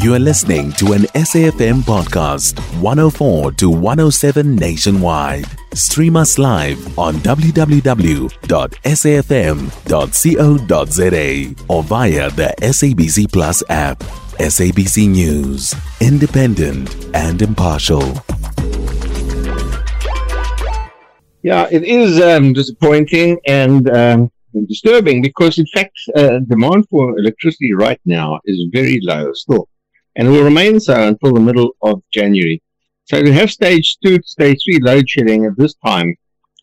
You are listening to an SAFM podcast, 104 to 107 nationwide. Stream us live on www.safm.co.za or via the SABC Plus app. SABC News, independent and impartial. Yeah, it is um, disappointing and um, disturbing because, in fact, uh, demand for electricity right now is very low still and will remain so until the middle of January. So to have stage two, stage three load shedding at this time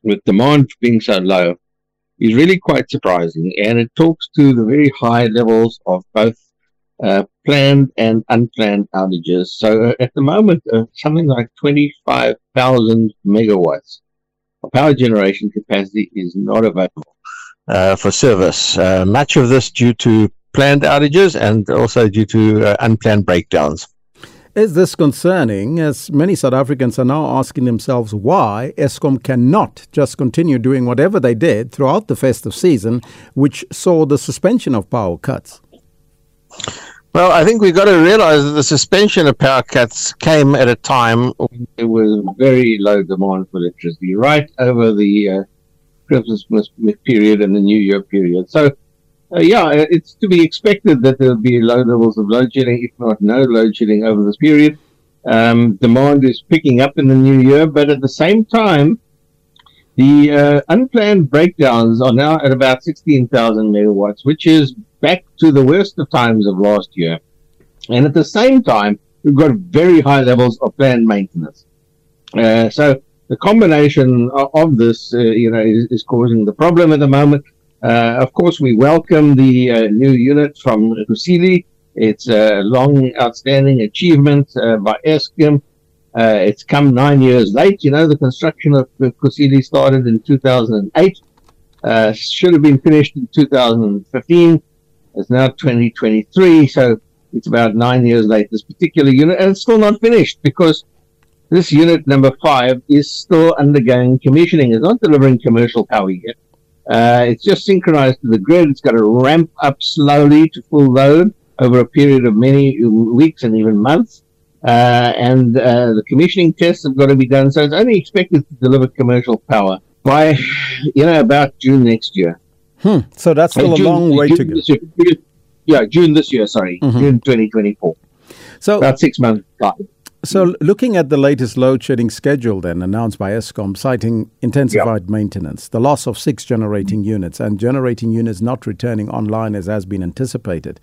with demand being so low is really quite surprising. And it talks to the very high levels of both uh, planned and unplanned outages. So uh, at the moment, uh, something like 25,000 megawatts of power generation capacity is not available uh, for service. Uh, much of this due to planned outages and also due to uh, unplanned breakdowns. Is this concerning as many South Africans are now asking themselves why Eskom cannot just continue doing whatever they did throughout the festive season, which saw the suspension of power cuts? Well, I think we've got to realize that the suspension of power cuts came at a time when there was very low demand for electricity, right over the uh, Christmas period and the New Year period. So uh, yeah, it's to be expected that there'll be low levels of load shedding, if not no load shedding over this period. Um, demand is picking up in the new year, but at the same time, the uh, unplanned breakdowns are now at about 16,000 megawatts, which is back to the worst of times of last year. And at the same time, we've got very high levels of planned maintenance. Uh, so the combination of, of this, uh, you know, is, is, causing the problem at the moment. Uh, of course, we welcome the uh, new unit from Kusile. It's a long, outstanding achievement uh, by Eskom. Uh, it's come nine years late. You know, the construction of Kusile started in 2008. Uh, should have been finished in 2015. It's now 2023, so it's about nine years late. This particular unit, and it's still not finished because this unit number five is still undergoing commissioning. It's not delivering commercial power yet. Uh, it's just synchronized to the grid. It's got to ramp up slowly to full load over a period of many weeks and even months. Uh, and uh, the commissioning tests have got to be done. So it's only expected to deliver commercial power by, you know, about June next year. Hmm. So that's still June, a long way June to go. yeah, June this year. Sorry, mm-hmm. June 2024. So about six months time. So, looking at the latest load shedding schedule, then announced by Eskom, citing intensified yep. maintenance, the loss of six generating units, and generating units not returning online as has been anticipated,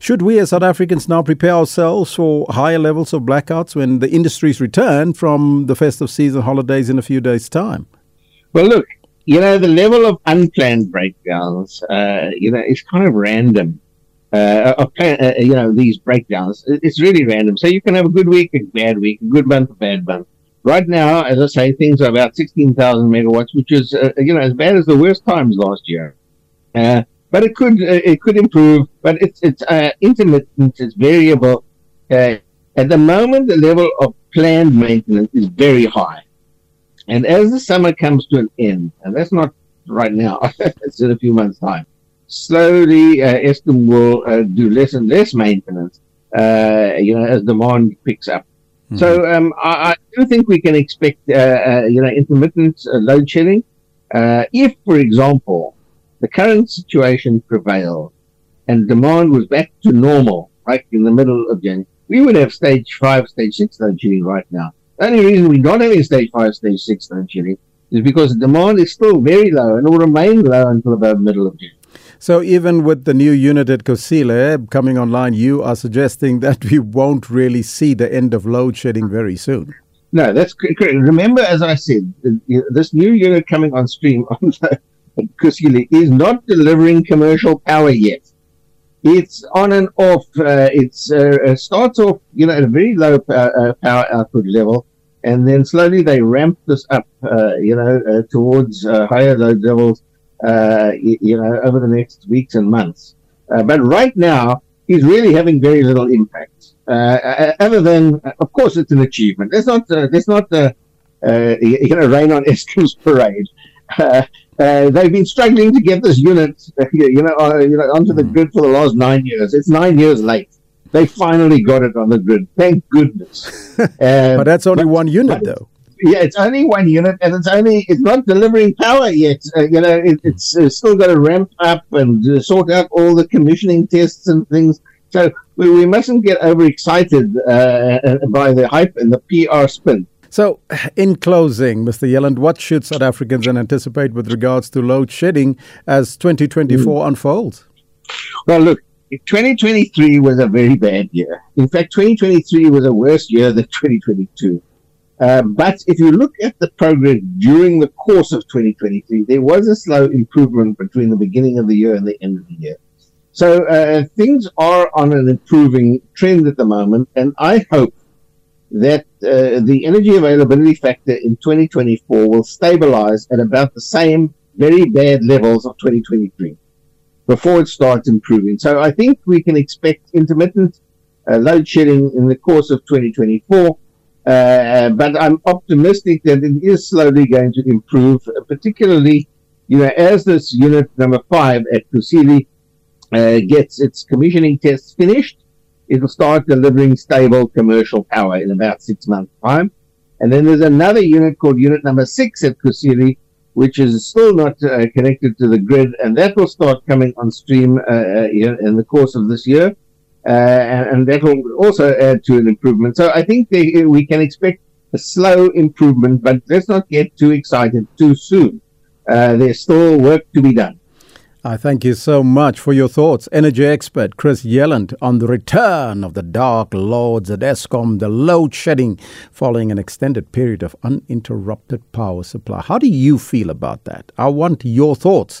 should we as South Africans now prepare ourselves for higher levels of blackouts when the industries return from the festive season holidays in a few days' time? Well, look, you know, the level of unplanned breakdowns, uh, you know, is kind of random uh, of uh, you know these breakdowns. It's really random. So you can have a good week, a bad week, a good month, a bad month. Right now, as I say, things are about sixteen thousand megawatts, which is uh, you know as bad as the worst times last year. Uh, but it could uh, it could improve. But it's it's uh, intermittent. It's variable. at the moment, the level of planned maintenance is very high. And as the summer comes to an end, and that's not right now, it's in a few months' time, slowly uh, Eskom will uh, do less and less maintenance, uh, you know, as demand picks up. Mm-hmm. So um, I, I, do think we can expect, uh, uh, you know, intermittent uh, load shedding. if, for example, the current situation prevailed and demand was back to normal, right in the middle of January, we would have stage five, stage six load shedding right now. The only reason we're not having stage five, stage six load shedding is because demand is still very low and will remain low until about the middle of June. So even with the new unit at Kusile coming online, you are suggesting that we won't really see the end of load shedding very soon. No, that's correct. Remember, as I said, this new unit coming on stream on Kusile is not delivering commercial power yet. It's on and off. Uh, it's uh, starts off, you know, at a very low power, uh, power output level, and then slowly they ramp this up, uh, you know, uh, towards uh, higher load levels uh, you, you, know, over the next weeks and months. Uh, but right now, he's really having very little impact. Uh, uh other than, of course, it's an achievement. It's not, uh, it's not uh, you know, rain on Eskom's parade. they've been struggling to get this unit, you know, you know, onto the hmm. grid for the last nine years. It's nine years late. they finally got it on the grid. Thank goodness. Uh, but that's only but, one unit, though. Yeah, it's only one unit, and it's only it's not delivering power yet. Uh, you know, it, it's uh, still got to ramp up and uh, sort out all the commissioning tests and things. So we, we mustn't get overexcited uh, by the hype and the PR spin. So, in closing, Mr. Yelland, what should South Africans anticipate with regards to load shedding as 2024 mm. unfolds? Well, look, 2023 was a very bad year. In fact, 2023 was a worse year than 2022. Uh, but if you look at the progress during the course of 2023, there was a slow improvement between the beginning of the year and the end of the year. So uh, things are on an improving trend at the moment, and I hope that uh, the energy availability factor in 2024 will stabilize at about the same very bad levels of 2023 before it starts improving. So I think we can expect intermittent uh, load shedding in the course of 2024. Uh, but I'm optimistic that it is slowly going to improve, particularly, you know, as this unit number five at Kusile uh, gets its commissioning tests finished it'll start delivering stable commercial power in about six months' time. And then there's another unit called unit number six at Kusile, which is still not uh, connected to the grid, and that will start coming on stream uh, uh in the course of this year. Uh, and, and, that will also add to an improvement. So I think they, we can expect a slow improvement, but let's not get too excited too soon. Uh, there's still work to be done. I thank you so much for your thoughts. Energy expert Chris Yelland on the return of the Dark Lords at Eskom, the load shedding following an extended period of uninterrupted power supply. How do you feel about that? I want your thoughts.